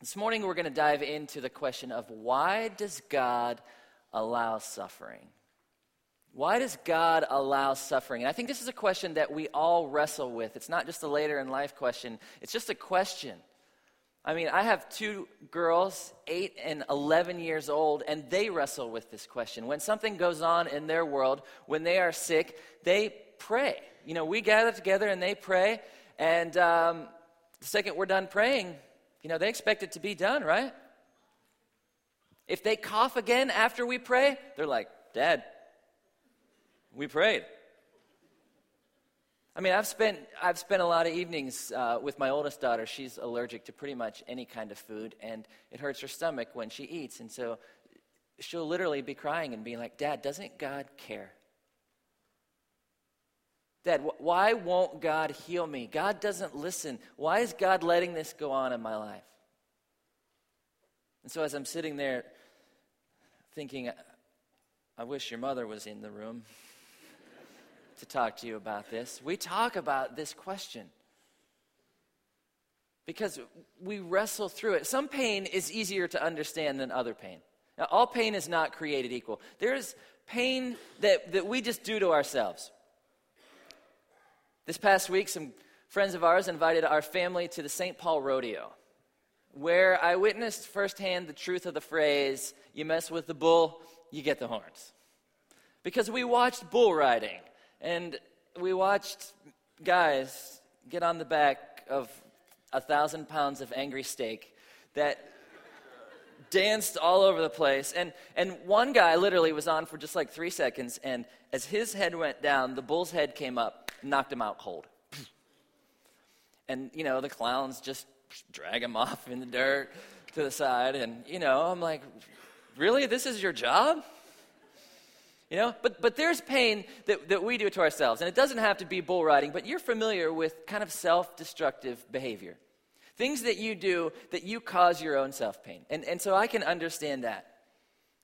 This morning we're going to dive into the question of why does God allow suffering? Why does God allow suffering? And I think this is a question that we all wrestle with. It's not just a later in life question, it's just a question. I mean, I have two girls, 8 and 11 years old, and they wrestle with this question. When something goes on in their world, when they are sick, they pray. You know, we gather together and they pray, and um, the second we're done praying, you know, they expect it to be done, right? If they cough again after we pray, they're like, Dad, we prayed. I mean, I've spent, I've spent a lot of evenings uh, with my oldest daughter. She's allergic to pretty much any kind of food, and it hurts her stomach when she eats. And so she'll literally be crying and being like, Dad, doesn't God care? Dad, why won't God heal me? God doesn't listen. Why is God letting this go on in my life? And so as I'm sitting there thinking, I wish your mother was in the room to talk to you about this, we talk about this question. Because we wrestle through it. Some pain is easier to understand than other pain. Now, all pain is not created equal. There's pain that, that we just do to ourselves. This past week, some friends of ours invited our family to the St. Paul Rodeo, where I witnessed firsthand the truth of the phrase, you mess with the bull, you get the horns. Because we watched bull riding, and we watched guys get on the back of a thousand pounds of angry steak that danced all over the place. And, and one guy literally was on for just like three seconds, and as his head went down, the bull's head came up knocked him out cold. And, you know, the clowns just drag him off in the dirt to the side. And, you know, I'm like, really? This is your job? You know, but, but there's pain that, that we do to ourselves. And it doesn't have to be bull riding, but you're familiar with kind of self destructive behavior. Things that you do that you cause your own self pain. And, and so I can understand that.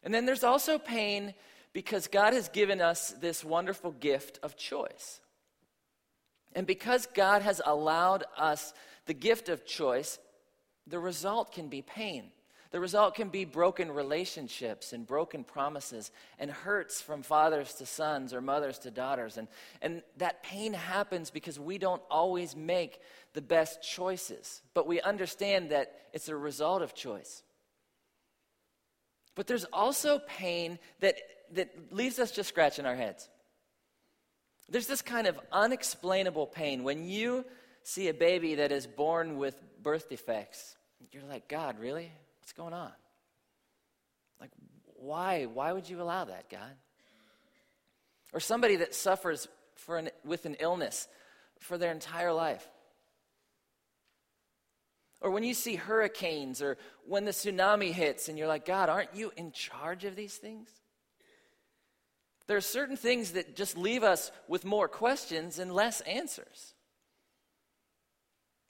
And then there's also pain because God has given us this wonderful gift of choice. And because God has allowed us the gift of choice, the result can be pain. The result can be broken relationships and broken promises and hurts from fathers to sons or mothers to daughters. And, and that pain happens because we don't always make the best choices, but we understand that it's a result of choice. But there's also pain that, that leaves us just scratching our heads. There's this kind of unexplainable pain when you see a baby that is born with birth defects. You're like, God, really? What's going on? Like, why? Why would you allow that, God? Or somebody that suffers for an, with an illness for their entire life. Or when you see hurricanes or when the tsunami hits and you're like, God, aren't you in charge of these things? There are certain things that just leave us with more questions and less answers.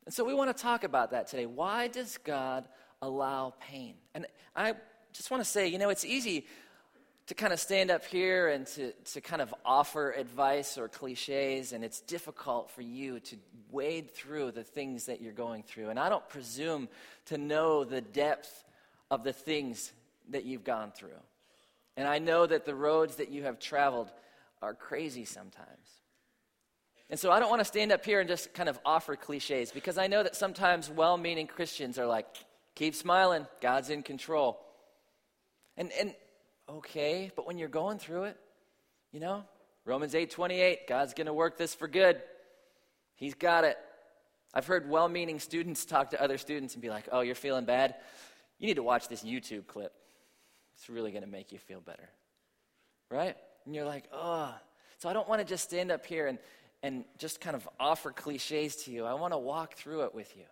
And so we want to talk about that today. Why does God allow pain? And I just want to say, you know, it's easy to kind of stand up here and to, to kind of offer advice or cliches, and it's difficult for you to wade through the things that you're going through. And I don't presume to know the depth of the things that you've gone through. And I know that the roads that you have traveled are crazy sometimes. And so I don't want to stand up here and just kind of offer cliches because I know that sometimes well meaning Christians are like, keep smiling, God's in control. And, and okay, but when you're going through it, you know, Romans 8 28, God's going to work this for good. He's got it. I've heard well meaning students talk to other students and be like, oh, you're feeling bad? You need to watch this YouTube clip. It's really going to make you feel better. Right? And you're like, oh. So I don't want to just stand up here and, and just kind of offer cliches to you. I want to walk through it with you.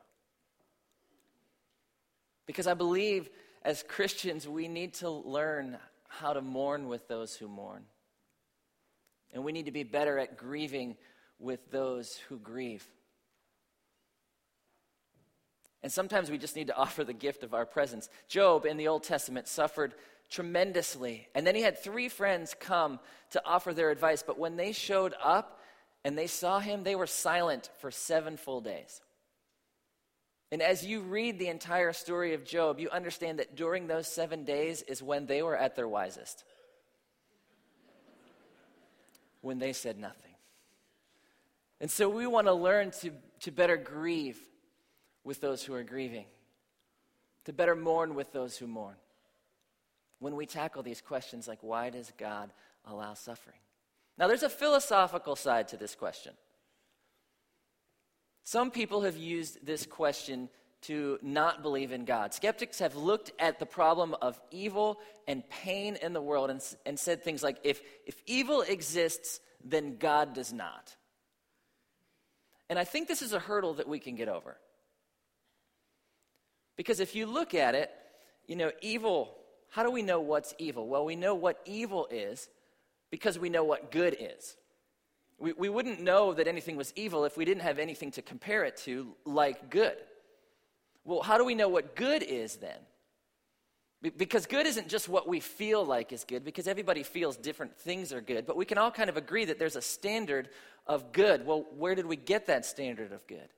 Because I believe as Christians, we need to learn how to mourn with those who mourn. And we need to be better at grieving with those who grieve. And sometimes we just need to offer the gift of our presence. Job in the Old Testament suffered tremendously. And then he had three friends come to offer their advice, but when they showed up and they saw him, they were silent for seven full days. And as you read the entire story of Job, you understand that during those seven days is when they were at their wisest. When they said nothing. And so we want to learn to, to better grieve with those who are grieving, to better mourn with those who mourn. When we tackle these questions like, why does God allow suffering? Now, there's a philosophical side to this question. Some people have used this question to not believe in God. Skeptics have looked at the problem of evil and pain in the world and, and said things like if, if evil exists, then God does not. And I think this is a hurdle that we can get over. Because if you look at it, you know, evil, how do we know what's evil? Well, we know what evil is because we know what good is. We, we wouldn't know that anything was evil if we didn't have anything to compare it to like good. Well, how do we know what good is then? Because good isn't just what we feel like is good, because everybody feels different things are good, but we can all kind of agree that there's a standard of good. Well, where did we get that standard of good?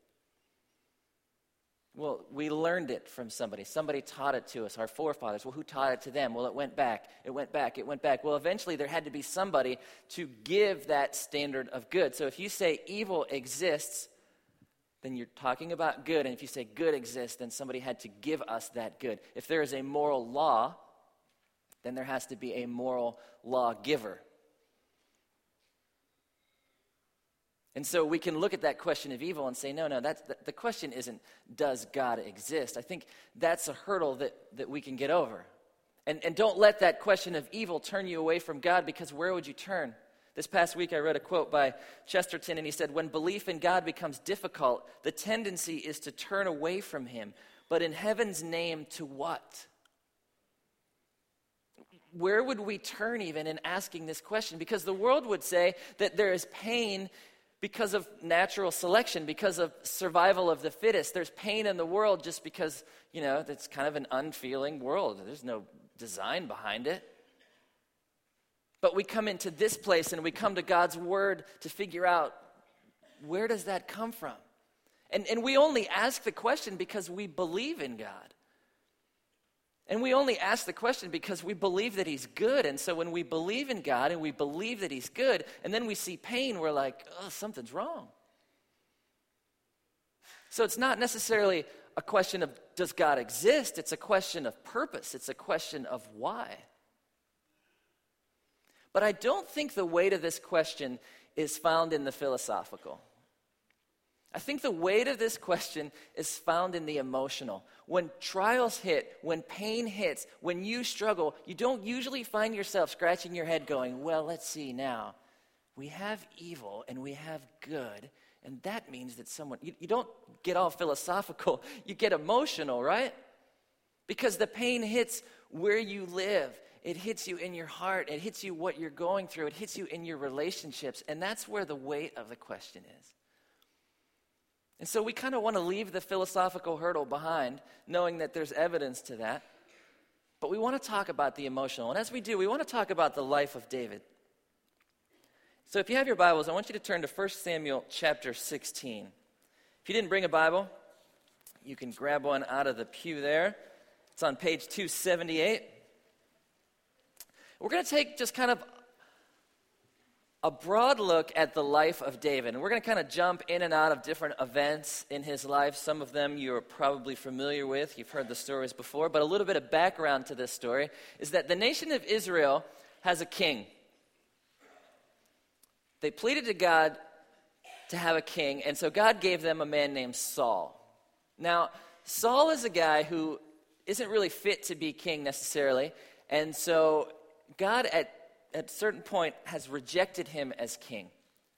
Well, we learned it from somebody. Somebody taught it to us, our forefathers. Well, who taught it to them? Well, it went back, it went back, it went back. Well, eventually there had to be somebody to give that standard of good. So if you say evil exists, then you're talking about good. And if you say good exists, then somebody had to give us that good. If there is a moral law, then there has to be a moral lawgiver. And so we can look at that question of evil and say, no, no, that's, the, the question isn't, does God exist? I think that's a hurdle that, that we can get over. And, and don't let that question of evil turn you away from God because where would you turn? This past week, I read a quote by Chesterton, and he said, When belief in God becomes difficult, the tendency is to turn away from Him. But in heaven's name, to what? Where would we turn even in asking this question? Because the world would say that there is pain because of natural selection, because of survival of the fittest. There's pain in the world just because, you know, it's kind of an unfeeling world. There's no design behind it. But we come into this place and we come to God's word to figure out where does that come from? And, and we only ask the question because we believe in God. And we only ask the question because we believe that He's good. And so when we believe in God and we believe that He's good, and then we see pain, we're like, oh, something's wrong. So it's not necessarily a question of does God exist? It's a question of purpose, it's a question of why. But I don't think the weight of this question is found in the philosophical. I think the weight of this question is found in the emotional. When trials hit, when pain hits, when you struggle, you don't usually find yourself scratching your head going, Well, let's see now. We have evil and we have good, and that means that someone, you, you don't get all philosophical, you get emotional, right? Because the pain hits where you live. It hits you in your heart. It hits you what you're going through. It hits you in your relationships. And that's where the weight of the question is. And so we kind of want to leave the philosophical hurdle behind, knowing that there's evidence to that. But we want to talk about the emotional. And as we do, we want to talk about the life of David. So if you have your Bibles, I want you to turn to 1 Samuel chapter 16. If you didn't bring a Bible, you can grab one out of the pew there. It's on page 278. We're going to take just kind of a broad look at the life of David. And we're going to kind of jump in and out of different events in his life. Some of them you're probably familiar with, you've heard the stories before. But a little bit of background to this story is that the nation of Israel has a king. They pleaded to God to have a king, and so God gave them a man named Saul. Now, Saul is a guy who isn't really fit to be king necessarily, and so God at at a certain point has rejected him as king.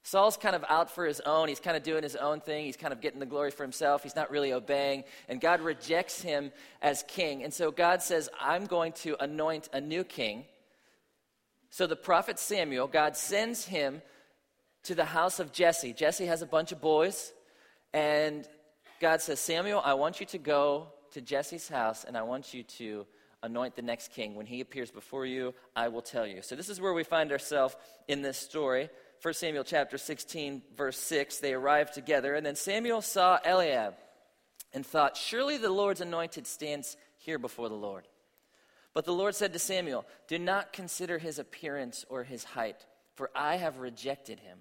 Saul's kind of out for his own. He's kind of doing his own thing. He's kind of getting the glory for himself. He's not really obeying. And God rejects him as king. And so God says, I'm going to anoint a new king. So the prophet Samuel, God sends him to the house of Jesse. Jesse has a bunch of boys. And God says, Samuel, I want you to go to Jesse's house and I want you to anoint the next king. When he appears before you, I will tell you. So this is where we find ourselves in this story. 1 Samuel chapter 16, verse 6. They arrived together, and then Samuel saw Eliab and thought, Surely the Lord's anointed stands here before the Lord. But the Lord said to Samuel, Do not consider his appearance or his height, for I have rejected him.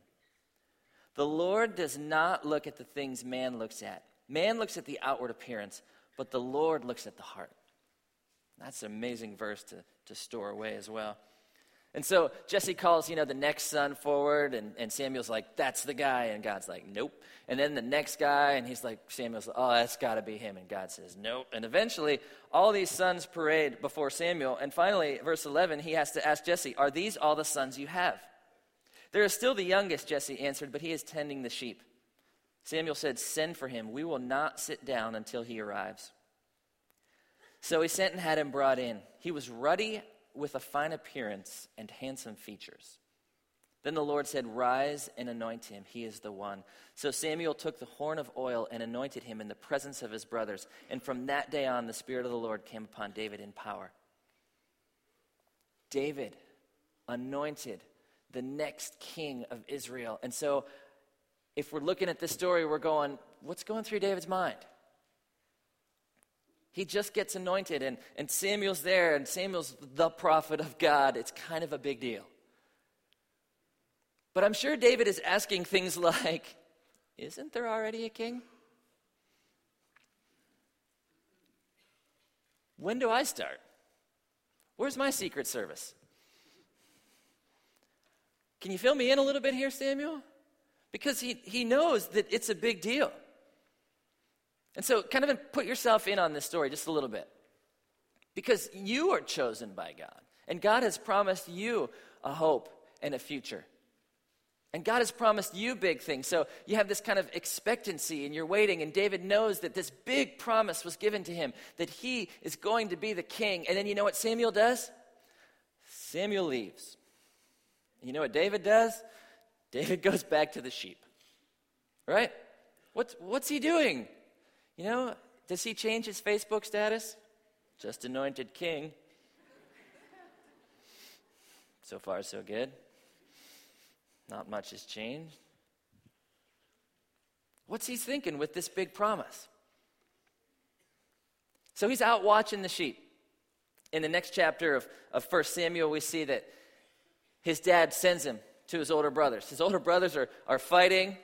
The Lord does not look at the things man looks at. Man looks at the outward appearance, but the Lord looks at the heart. That's an amazing verse to, to store away as well. And so Jesse calls, you know, the next son forward, and, and Samuel's like, that's the guy. And God's like, nope. And then the next guy, and he's like, Samuel's like, oh, that's got to be him. And God says, nope. And eventually, all these sons parade before Samuel. And finally, verse 11, he has to ask Jesse, are these all the sons you have? There is still the youngest, Jesse answered, but he is tending the sheep. Samuel said, Send for him. We will not sit down until he arrives. So he sent and had him brought in. He was ruddy with a fine appearance and handsome features. Then the Lord said, Rise and anoint him. He is the one. So Samuel took the horn of oil and anointed him in the presence of his brothers. And from that day on, the Spirit of the Lord came upon David in power. David anointed the next king of Israel. And so, if we're looking at this story, we're going, What's going through David's mind? He just gets anointed, and, and Samuel's there, and Samuel's the prophet of God. It's kind of a big deal. But I'm sure David is asking things like Isn't there already a king? When do I start? Where's my secret service? Can you fill me in a little bit here, Samuel? Because he, he knows that it's a big deal. And so, kind of put yourself in on this story just a little bit. Because you are chosen by God, and God has promised you a hope and a future. And God has promised you big things. So you have this kind of expectancy and you're waiting. And David knows that this big promise was given to him that he is going to be the king. And then you know what Samuel does? Samuel leaves. You know what David does? David goes back to the sheep. Right? What's, what's he doing? You know, does he change his Facebook status? Just anointed king. So far, so good. Not much has changed. What's he thinking with this big promise? So he's out watching the sheep. In the next chapter of, of 1 Samuel, we see that his dad sends him to his older brothers. His older brothers are, are fighting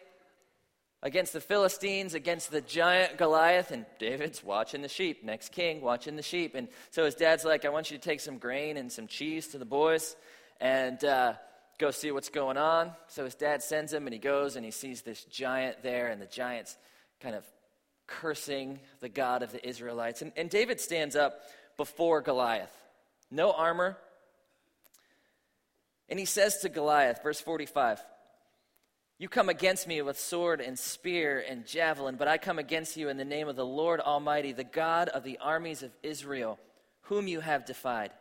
against the Philistines, against the giant Goliath, and David's watching the sheep, next king, watching the sheep. And so his dad's like, I want you to take some grain and some cheese to the boys and uh, go see what's going on. So his dad sends him, and he goes and he sees this giant there, and the giant's kind of cursing the God of the Israelites. And, and David stands up before Goliath. No armor. And he says to Goliath, verse 45, you come against me with sword and spear and javelin, but I come against you in the name of the Lord Almighty, the God of the armies of Israel, whom you have defied.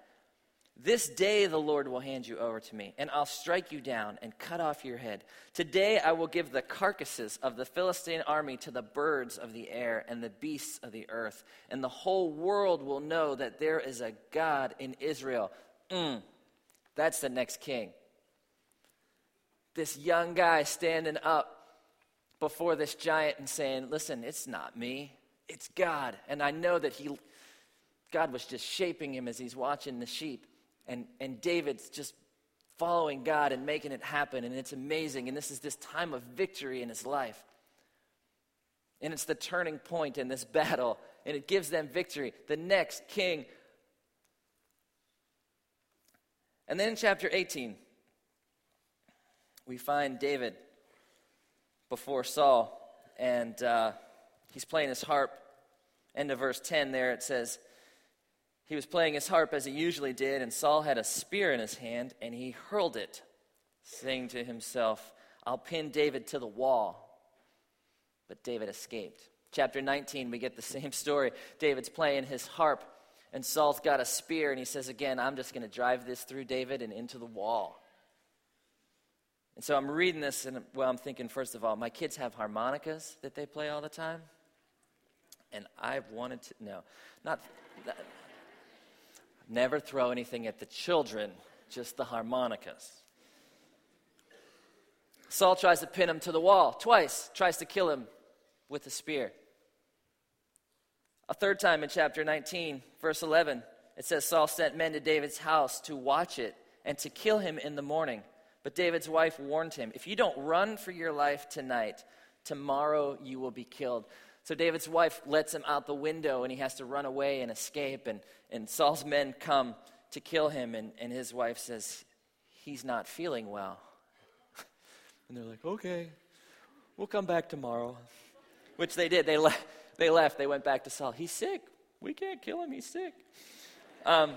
This day the Lord will hand you over to me, and I'll strike you down and cut off your head. Today I will give the carcasses of the Philistine army to the birds of the air and the beasts of the earth, and the whole world will know that there is a God in Israel. Mm, that's the next king this young guy standing up before this giant and saying, Listen, it's not me, it's God. And I know that he, God was just shaping him as he's watching the sheep. And, and David's just following God and making it happen. And it's amazing. And this is this time of victory in his life. And it's the turning point in this battle. And it gives them victory. The next king. And then in chapter 18, we find David before Saul, and uh, he's playing his harp. End of verse 10 there, it says, He was playing his harp as he usually did, and Saul had a spear in his hand, and he hurled it, saying to himself, I'll pin David to the wall. But David escaped. Chapter 19, we get the same story. David's playing his harp, and Saul's got a spear, and he says again, I'm just going to drive this through David and into the wall. And so I'm reading this, and well, I'm thinking, first of all, my kids have harmonicas that they play all the time. And I've wanted to, no, not, that, never throw anything at the children, just the harmonicas. Saul tries to pin him to the wall twice, tries to kill him with a spear. A third time in chapter 19, verse 11, it says Saul sent men to David's house to watch it and to kill him in the morning. But David's wife warned him, If you don't run for your life tonight, tomorrow you will be killed. So David's wife lets him out the window and he has to run away and escape. And, and Saul's men come to kill him. And, and his wife says, He's not feeling well. and they're like, Okay, we'll come back tomorrow. Which they did. They, le- they left. They went back to Saul. He's sick. We can't kill him. He's sick. Um,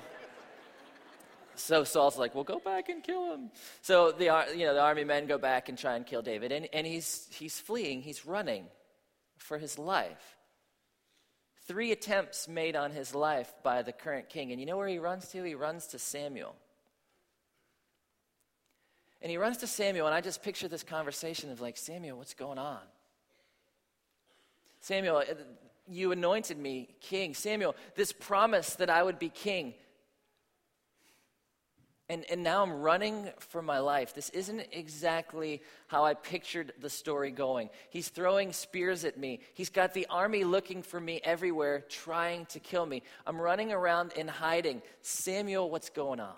so Saul's like, well, go back and kill him. So the, you know, the army men go back and try and kill David. And, and he's, he's fleeing, he's running for his life. Three attempts made on his life by the current king. And you know where he runs to? He runs to Samuel. And he runs to Samuel, and I just picture this conversation of like, Samuel, what's going on? Samuel, you anointed me king. Samuel, this promise that I would be king, and, and now I'm running for my life. This isn't exactly how I pictured the story going. He's throwing spears at me. He's got the army looking for me everywhere, trying to kill me. I'm running around in hiding. Samuel, what's going on?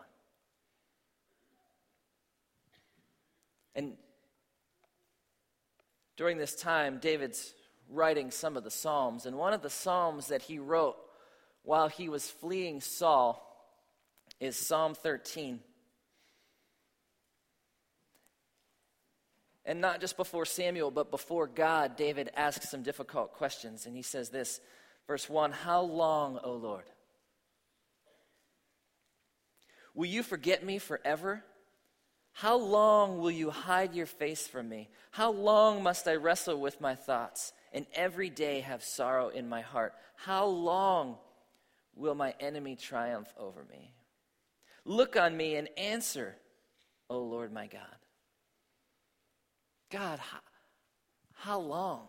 And during this time, David's writing some of the Psalms. And one of the Psalms that he wrote while he was fleeing Saul is Psalm 13. And not just before Samuel, but before God, David asks some difficult questions. And he says this, verse 1 How long, O Lord? Will you forget me forever? How long will you hide your face from me? How long must I wrestle with my thoughts and every day have sorrow in my heart? How long will my enemy triumph over me? Look on me and answer, O Lord my God. God, how, how long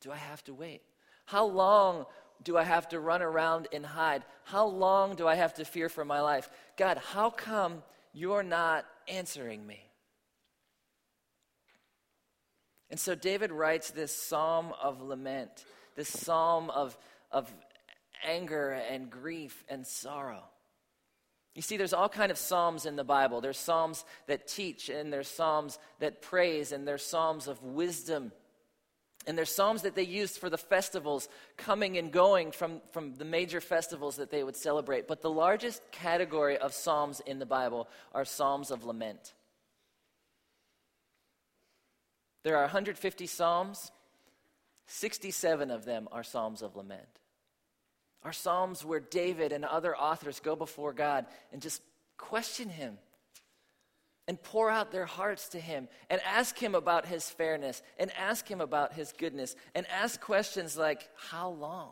do I have to wait? How long do I have to run around and hide? How long do I have to fear for my life? God, how come you're not answering me? And so David writes this psalm of lament, this psalm of, of anger and grief and sorrow. You see, there's all kind of psalms in the Bible. There's psalms that teach, and there's psalms that praise, and there's psalms of wisdom. And there's psalms that they used for the festivals coming and going from, from the major festivals that they would celebrate. But the largest category of psalms in the Bible are psalms of lament. There are 150 psalms, 67 of them are psalms of lament are Psalms where David and other authors go before God and just question Him and pour out their hearts to Him and ask Him about His fairness and ask Him about His goodness and ask questions like, How long?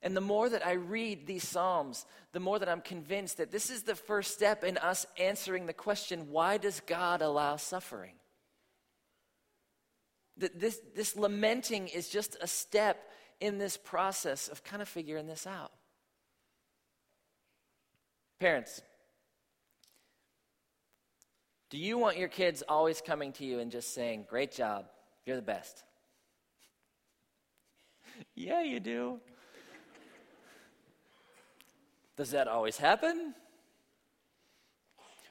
And the more that I read these Psalms, the more that I'm convinced that this is the first step in us answering the question why does God allow suffering? That this, this lamenting is just a step in this process of kind of figuring this out. Parents, do you want your kids always coming to you and just saying, Great job, you're the best? yeah, you do. Does that always happen?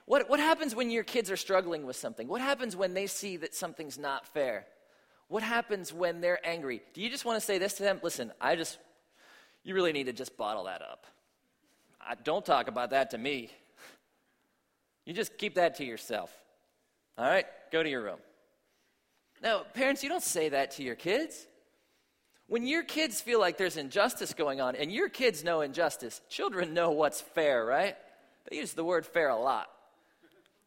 What, what happens when your kids are struggling with something? What happens when they see that something's not fair? What happens when they're angry? Do you just want to say this to them? Listen, I just, you really need to just bottle that up. I, don't talk about that to me. You just keep that to yourself. All right? Go to your room. Now, parents, you don't say that to your kids. When your kids feel like there's injustice going on, and your kids know injustice, children know what's fair, right? They use the word fair a lot.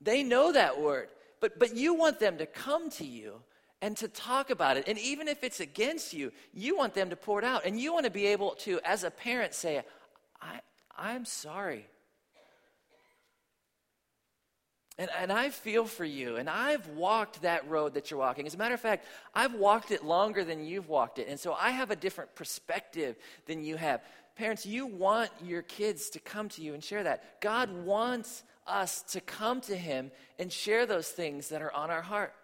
They know that word. But, but you want them to come to you and to talk about it. And even if it's against you, you want them to pour it out. And you want to be able to, as a parent, say, I, I'm sorry. And, and I feel for you. And I've walked that road that you're walking. As a matter of fact, I've walked it longer than you've walked it. And so I have a different perspective than you have. Parents, you want your kids to come to you and share that. God wants us to come to Him and share those things that are on our heart.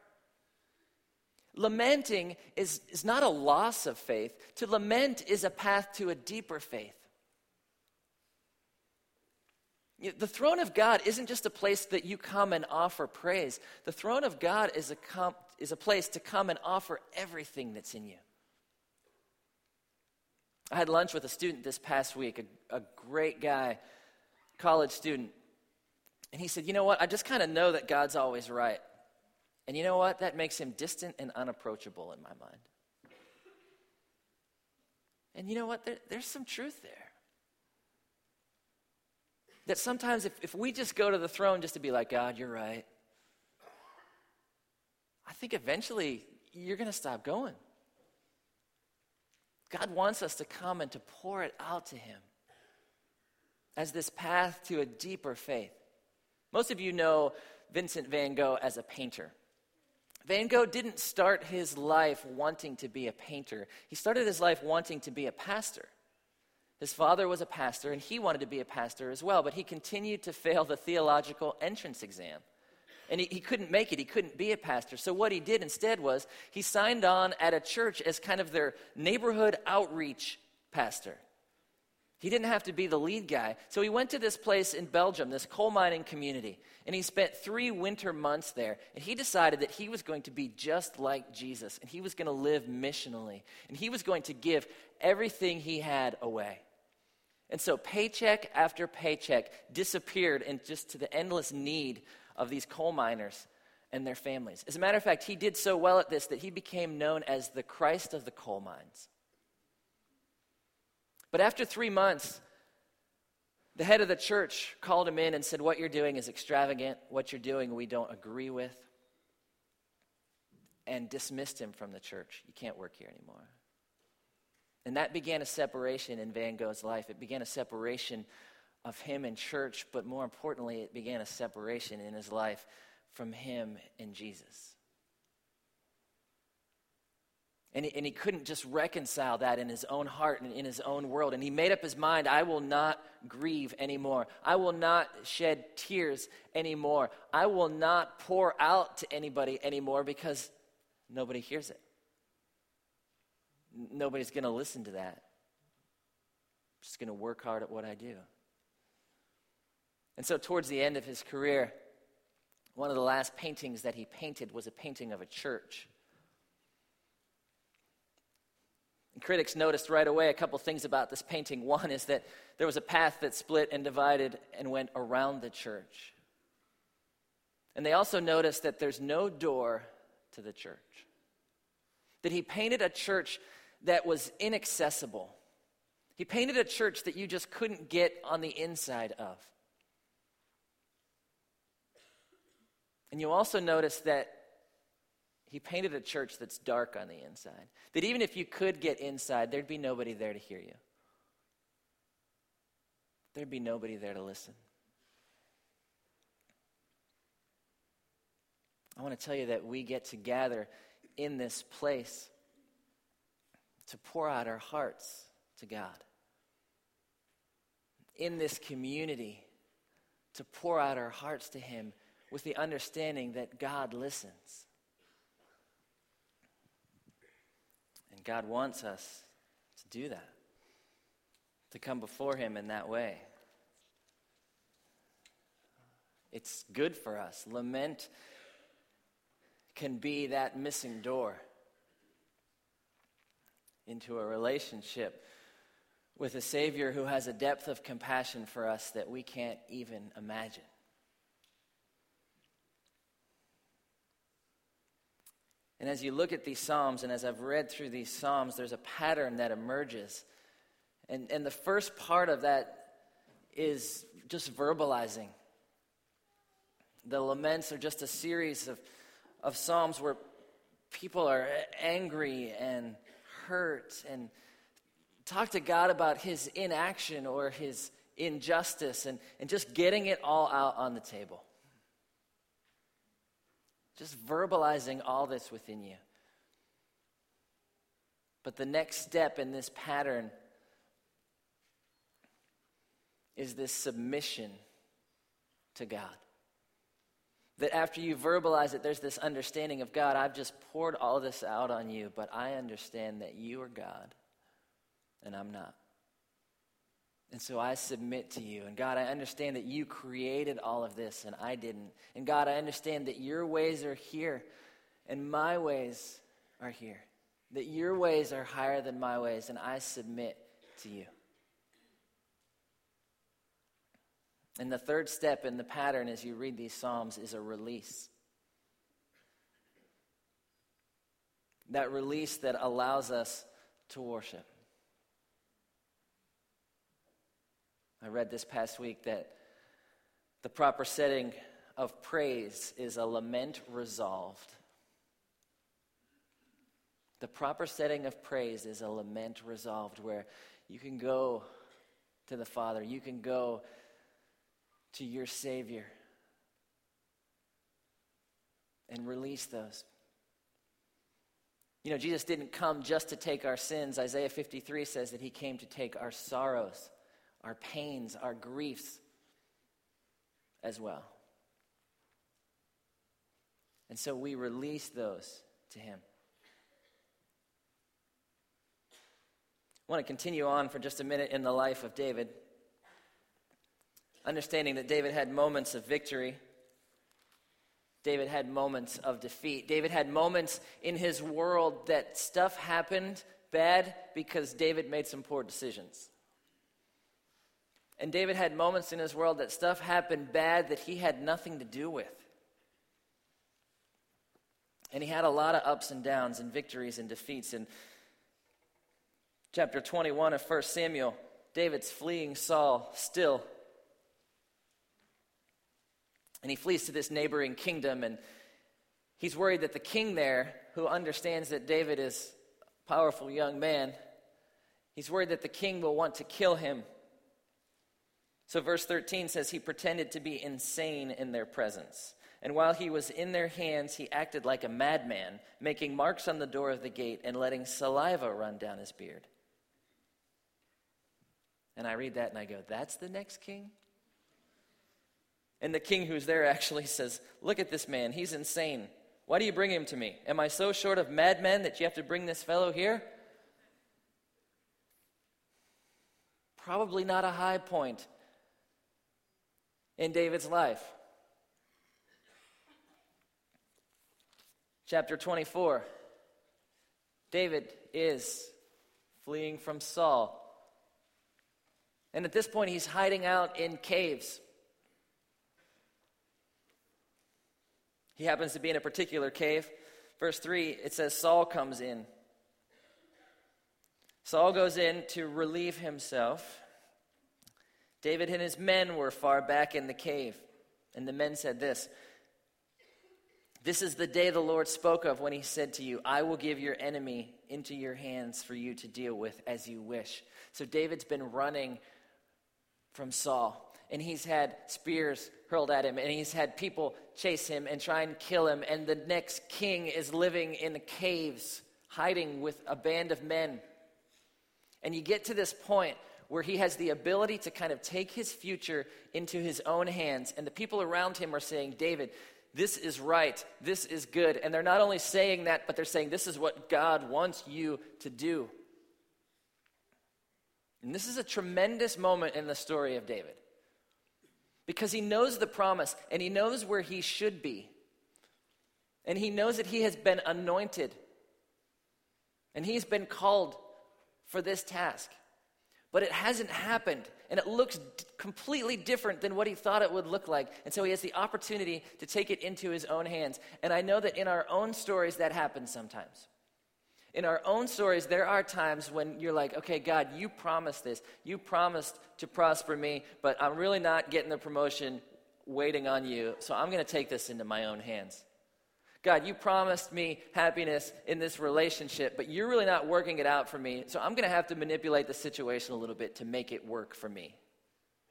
Lamenting is, is not a loss of faith. To lament is a path to a deeper faith. The throne of God isn't just a place that you come and offer praise. The throne of God is a, com- is a place to come and offer everything that's in you. I had lunch with a student this past week, a, a great guy, college student. And he said, You know what? I just kind of know that God's always right. And you know what? That makes him distant and unapproachable in my mind. And you know what? There, there's some truth there. That sometimes if, if we just go to the throne just to be like, God, you're right, I think eventually you're going to stop going. God wants us to come and to pour it out to Him as this path to a deeper faith. Most of you know Vincent van Gogh as a painter. Van Gogh didn't start his life wanting to be a painter, he started his life wanting to be a pastor. His father was a pastor, and he wanted to be a pastor as well, but he continued to fail the theological entrance exam. And he, he couldn't make it. He couldn't be a pastor. So, what he did instead was he signed on at a church as kind of their neighborhood outreach pastor. He didn't have to be the lead guy. So he went to this place in Belgium, this coal mining community, and he spent three winter months there. And he decided that he was going to be just like Jesus, and he was going to live missionally, and he was going to give everything he had away. And so paycheck after paycheck disappeared and just to the endless need of these coal miners and their families. As a matter of fact, he did so well at this that he became known as the Christ of the coal mines. But after three months, the head of the church called him in and said, What you're doing is extravagant. What you're doing, we don't agree with. And dismissed him from the church. You can't work here anymore. And that began a separation in Van Gogh's life. It began a separation of him and church, but more importantly, it began a separation in his life from him and Jesus. And he, and he couldn't just reconcile that in his own heart and in his own world. And he made up his mind I will not grieve anymore. I will not shed tears anymore. I will not pour out to anybody anymore because nobody hears it nobody's going to listen to that. I'm just going to work hard at what I do. And so, towards the end of his career, one of the last paintings that he painted was a painting of a church. Critics noticed right away a couple things about this painting. One is that there was a path that split and divided and went around the church. And they also noticed that there's no door to the church. That he painted a church that was inaccessible. He painted a church that you just couldn't get on the inside of. And you also notice that he painted a church that's dark on the inside. That even if you could get inside, there'd be nobody there to hear you, there'd be nobody there to listen. I want to tell you that we get to gather in this place to pour out our hearts to God. In this community, to pour out our hearts to Him with the understanding that God listens. And God wants us to do that, to come before Him in that way. It's good for us. Lament can be that missing door into a relationship with a Savior who has a depth of compassion for us that we can't even imagine. And as you look at these Psalms, and as I've read through these Psalms, there's a pattern that emerges. And, and the first part of that is just verbalizing. The laments are just a series of, of Psalms where people are angry and hurt and talk to God about his inaction or his injustice and, and just getting it all out on the table. Just verbalizing all this within you. But the next step in this pattern is this submission to God. That after you verbalize it, there's this understanding of God, I've just poured all this out on you, but I understand that you are God and I'm not. And so I submit to you. And God, I understand that you created all of this and I didn't. And God, I understand that your ways are here and my ways are here. That your ways are higher than my ways, and I submit to you. And the third step in the pattern as you read these Psalms is a release. That release that allows us to worship. I read this past week that the proper setting of praise is a lament resolved. The proper setting of praise is a lament resolved where you can go to the Father, you can go to your Savior and release those. You know, Jesus didn't come just to take our sins. Isaiah 53 says that he came to take our sorrows, our pains, our griefs as well. And so we release those to him. I want to continue on for just a minute in the life of David understanding that David had moments of victory. David had moments of defeat. David had moments in his world that stuff happened bad because David made some poor decisions. And David had moments in his world that stuff happened bad that he had nothing to do with. And he had a lot of ups and downs and victories and defeats. In chapter 21 of 1 Samuel, David's fleeing Saul still and he flees to this neighboring kingdom, and he's worried that the king there, who understands that David is a powerful young man, he's worried that the king will want to kill him. So, verse 13 says, He pretended to be insane in their presence. And while he was in their hands, he acted like a madman, making marks on the door of the gate and letting saliva run down his beard. And I read that and I go, That's the next king? And the king who's there actually says, Look at this man, he's insane. Why do you bring him to me? Am I so short of madmen that you have to bring this fellow here? Probably not a high point in David's life. Chapter 24 David is fleeing from Saul. And at this point, he's hiding out in caves. He happens to be in a particular cave. Verse 3, it says Saul comes in. Saul goes in to relieve himself. David and his men were far back in the cave. And the men said this This is the day the Lord spoke of when he said to you, I will give your enemy into your hands for you to deal with as you wish. So David's been running from Saul and he's had spears hurled at him, and he's had people chase him and try and kill him, and the next king is living in the caves, hiding with a band of men. And you get to this point where he has the ability to kind of take his future into his own hands, and the people around him are saying, David, this is right, this is good. And they're not only saying that, but they're saying, this is what God wants you to do. And this is a tremendous moment in the story of David because he knows the promise and he knows where he should be. And he knows that he has been anointed and he's been called for this task. But it hasn't happened and it looks d- completely different than what he thought it would look like. And so he has the opportunity to take it into his own hands. And I know that in our own stories that happens sometimes in our own stories, there are times when you're like, okay, God, you promised this. You promised to prosper me, but I'm really not getting the promotion waiting on you, so I'm going to take this into my own hands. God, you promised me happiness in this relationship, but you're really not working it out for me, so I'm going to have to manipulate the situation a little bit to make it work for me.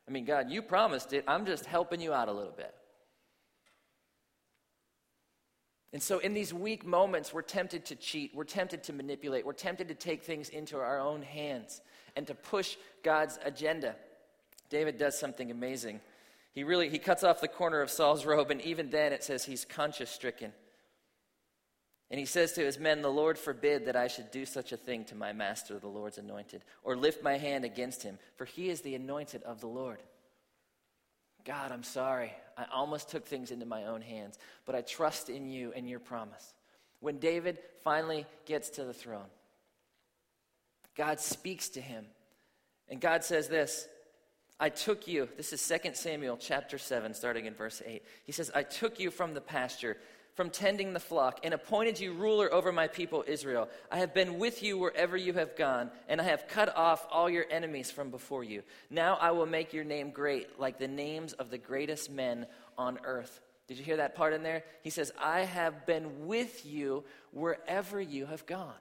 I mean, God, you promised it. I'm just helping you out a little bit. And so, in these weak moments, we're tempted to cheat, we're tempted to manipulate, we're tempted to take things into our own hands and to push God's agenda. David does something amazing. He really he cuts off the corner of Saul's robe, and even then it says he's conscience stricken. And he says to his men, The Lord forbid that I should do such a thing to my master, the Lord's anointed, or lift my hand against him, for he is the anointed of the Lord. God, I'm sorry. I almost took things into my own hands, but I trust in you and your promise. When David finally gets to the throne, God speaks to him. And God says this I took you, this is 2 Samuel chapter 7, starting in verse 8. He says, I took you from the pasture from tending the flock and appointed you ruler over my people Israel. I have been with you wherever you have gone, and I have cut off all your enemies from before you. Now I will make your name great, like the names of the greatest men on earth. Did you hear that part in there? He says, I have been with you wherever you have gone.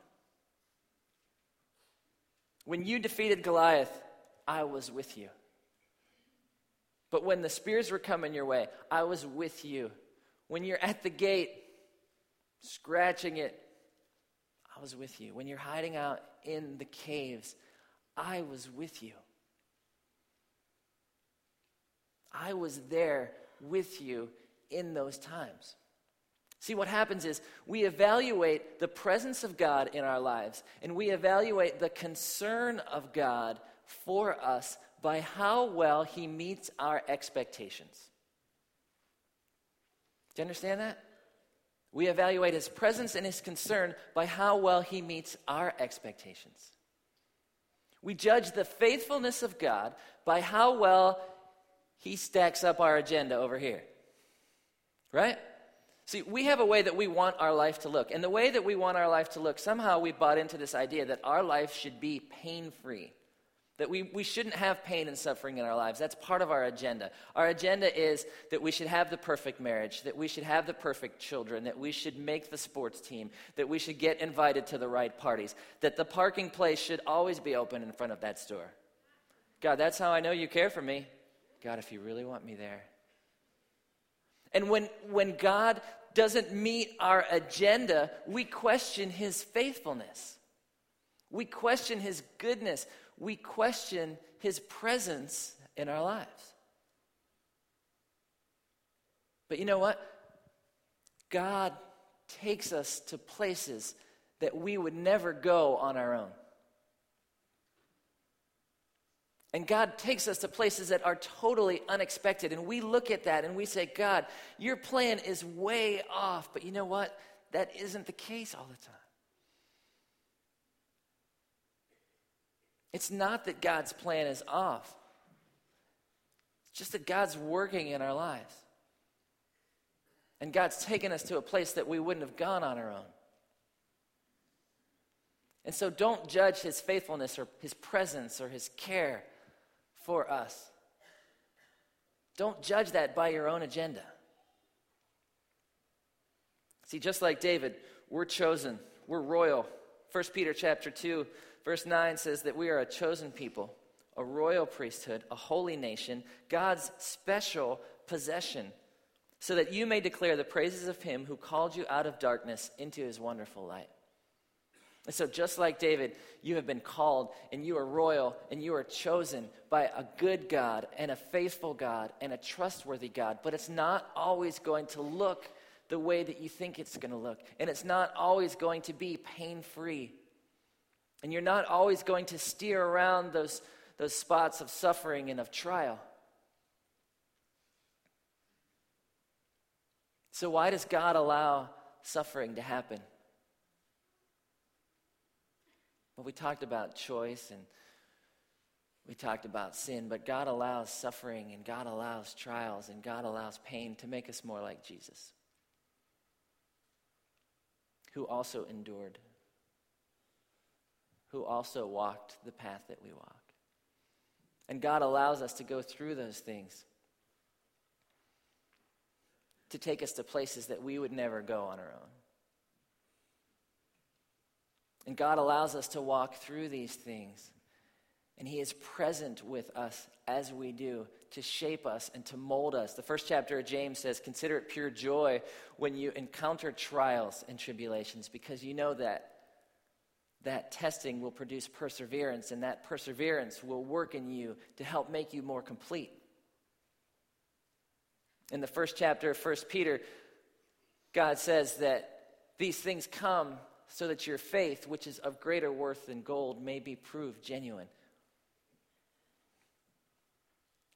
When you defeated Goliath, I was with you. But when the spears were coming your way, I was with you. When you're at the gate, scratching it, I was with you. When you're hiding out in the caves, I was with you. I was there with you in those times. See, what happens is we evaluate the presence of God in our lives and we evaluate the concern of God for us by how well He meets our expectations. Do you understand that? We evaluate his presence and his concern by how well he meets our expectations. We judge the faithfulness of God by how well he stacks up our agenda over here. Right? See, we have a way that we want our life to look. And the way that we want our life to look, somehow we bought into this idea that our life should be pain free. That we, we shouldn't have pain and suffering in our lives. That's part of our agenda. Our agenda is that we should have the perfect marriage, that we should have the perfect children, that we should make the sports team, that we should get invited to the right parties, that the parking place should always be open in front of that store. God, that's how I know you care for me. God, if you really want me there. And when, when God doesn't meet our agenda, we question his faithfulness. We question his goodness we question his presence in our lives. But you know what? God takes us to places that we would never go on our own. And God takes us to places that are totally unexpected. And we look at that and we say, God, your plan is way off. But you know what? That isn't the case all the time. It's not that God's plan is off, it's just that God's working in our lives. And God's taken us to a place that we wouldn't have gone on our own. And so don't judge his faithfulness or his presence or his care for us. Don't judge that by your own agenda. See, just like David, we're chosen, we're royal. 1 Peter chapter 2 Verse 9 says that we are a chosen people, a royal priesthood, a holy nation, God's special possession, so that you may declare the praises of him who called you out of darkness into his wonderful light. And so, just like David, you have been called and you are royal and you are chosen by a good God and a faithful God and a trustworthy God. But it's not always going to look the way that you think it's going to look. And it's not always going to be pain free. And you're not always going to steer around those, those spots of suffering and of trial. So, why does God allow suffering to happen? Well, we talked about choice and we talked about sin, but God allows suffering and God allows trials and God allows pain to make us more like Jesus, who also endured who also walked the path that we walk. And God allows us to go through those things to take us to places that we would never go on our own. And God allows us to walk through these things. And He is present with us as we do to shape us and to mold us. The first chapter of James says, Consider it pure joy when you encounter trials and tribulations, because you know that that testing will produce perseverance, and that perseverance will work in you to help make you more complete. In the first chapter of 1 Peter, God says that these things come so that your faith, which is of greater worth than gold, may be proved genuine.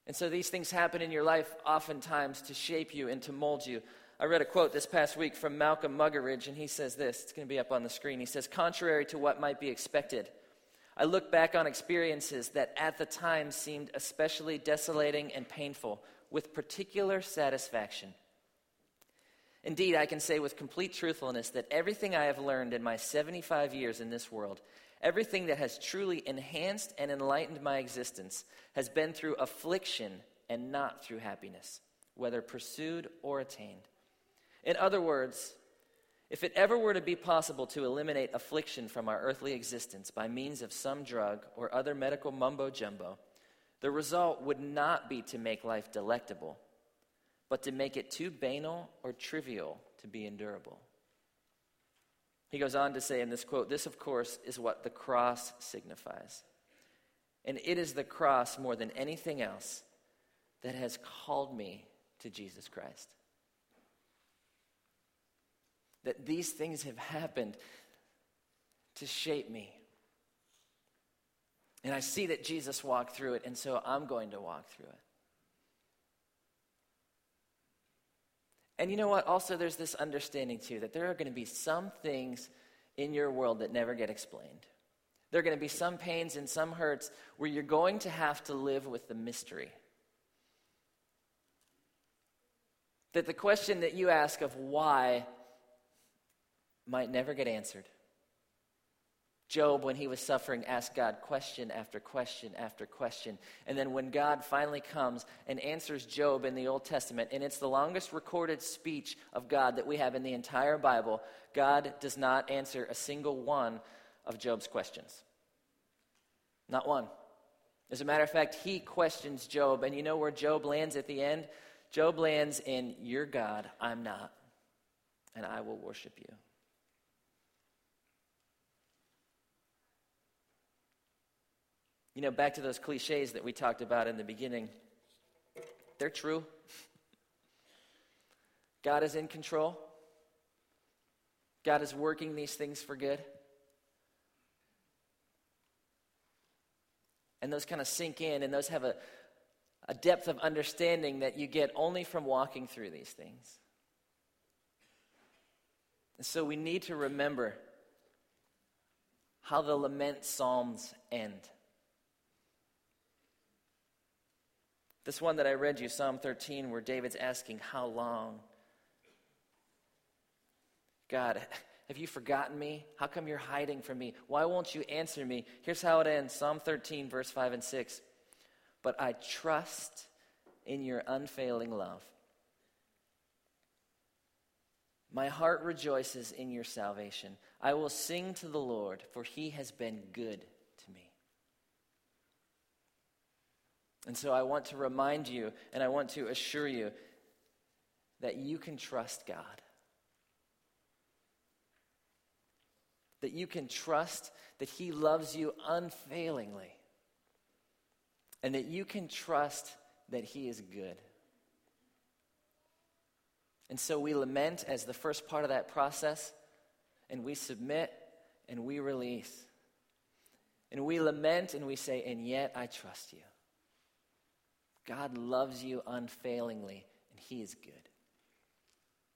And so these things happen in your life oftentimes to shape you and to mold you. I read a quote this past week from Malcolm Muggeridge, and he says this. It's going to be up on the screen. He says, Contrary to what might be expected, I look back on experiences that at the time seemed especially desolating and painful with particular satisfaction. Indeed, I can say with complete truthfulness that everything I have learned in my 75 years in this world, everything that has truly enhanced and enlightened my existence, has been through affliction and not through happiness, whether pursued or attained. In other words, if it ever were to be possible to eliminate affliction from our earthly existence by means of some drug or other medical mumbo jumbo, the result would not be to make life delectable, but to make it too banal or trivial to be endurable. He goes on to say in this quote this, of course, is what the cross signifies. And it is the cross more than anything else that has called me to Jesus Christ that these things have happened to shape me. And I see that Jesus walked through it, and so I'm going to walk through it. And you know what? Also, there's this understanding, too, that there are going to be some things in your world that never get explained. There are going to be some pains and some hurts where you're going to have to live with the mystery. That the question that you ask of why might never get answered. Job, when he was suffering, asked God question after question after question. And then when God finally comes and answers Job in the Old Testament, and it's the longest recorded speech of God that we have in the entire Bible, God does not answer a single one of Job's questions. Not one. As a matter of fact, he questions Job, and you know where Job lands at the end? Job lands in, You're God, I'm not, and I will worship you. You know, back to those cliches that we talked about in the beginning, they're true. God is in control, God is working these things for good. And those kind of sink in, and those have a, a depth of understanding that you get only from walking through these things. And so we need to remember how the lament psalms end. This one that I read you, Psalm 13, where David's asking, How long? God, have you forgotten me? How come you're hiding from me? Why won't you answer me? Here's how it ends Psalm 13, verse 5 and 6. But I trust in your unfailing love. My heart rejoices in your salvation. I will sing to the Lord, for he has been good And so I want to remind you and I want to assure you that you can trust God. That you can trust that He loves you unfailingly. And that you can trust that He is good. And so we lament as the first part of that process, and we submit and we release. And we lament and we say, And yet I trust you. God loves you unfailingly, and He is good.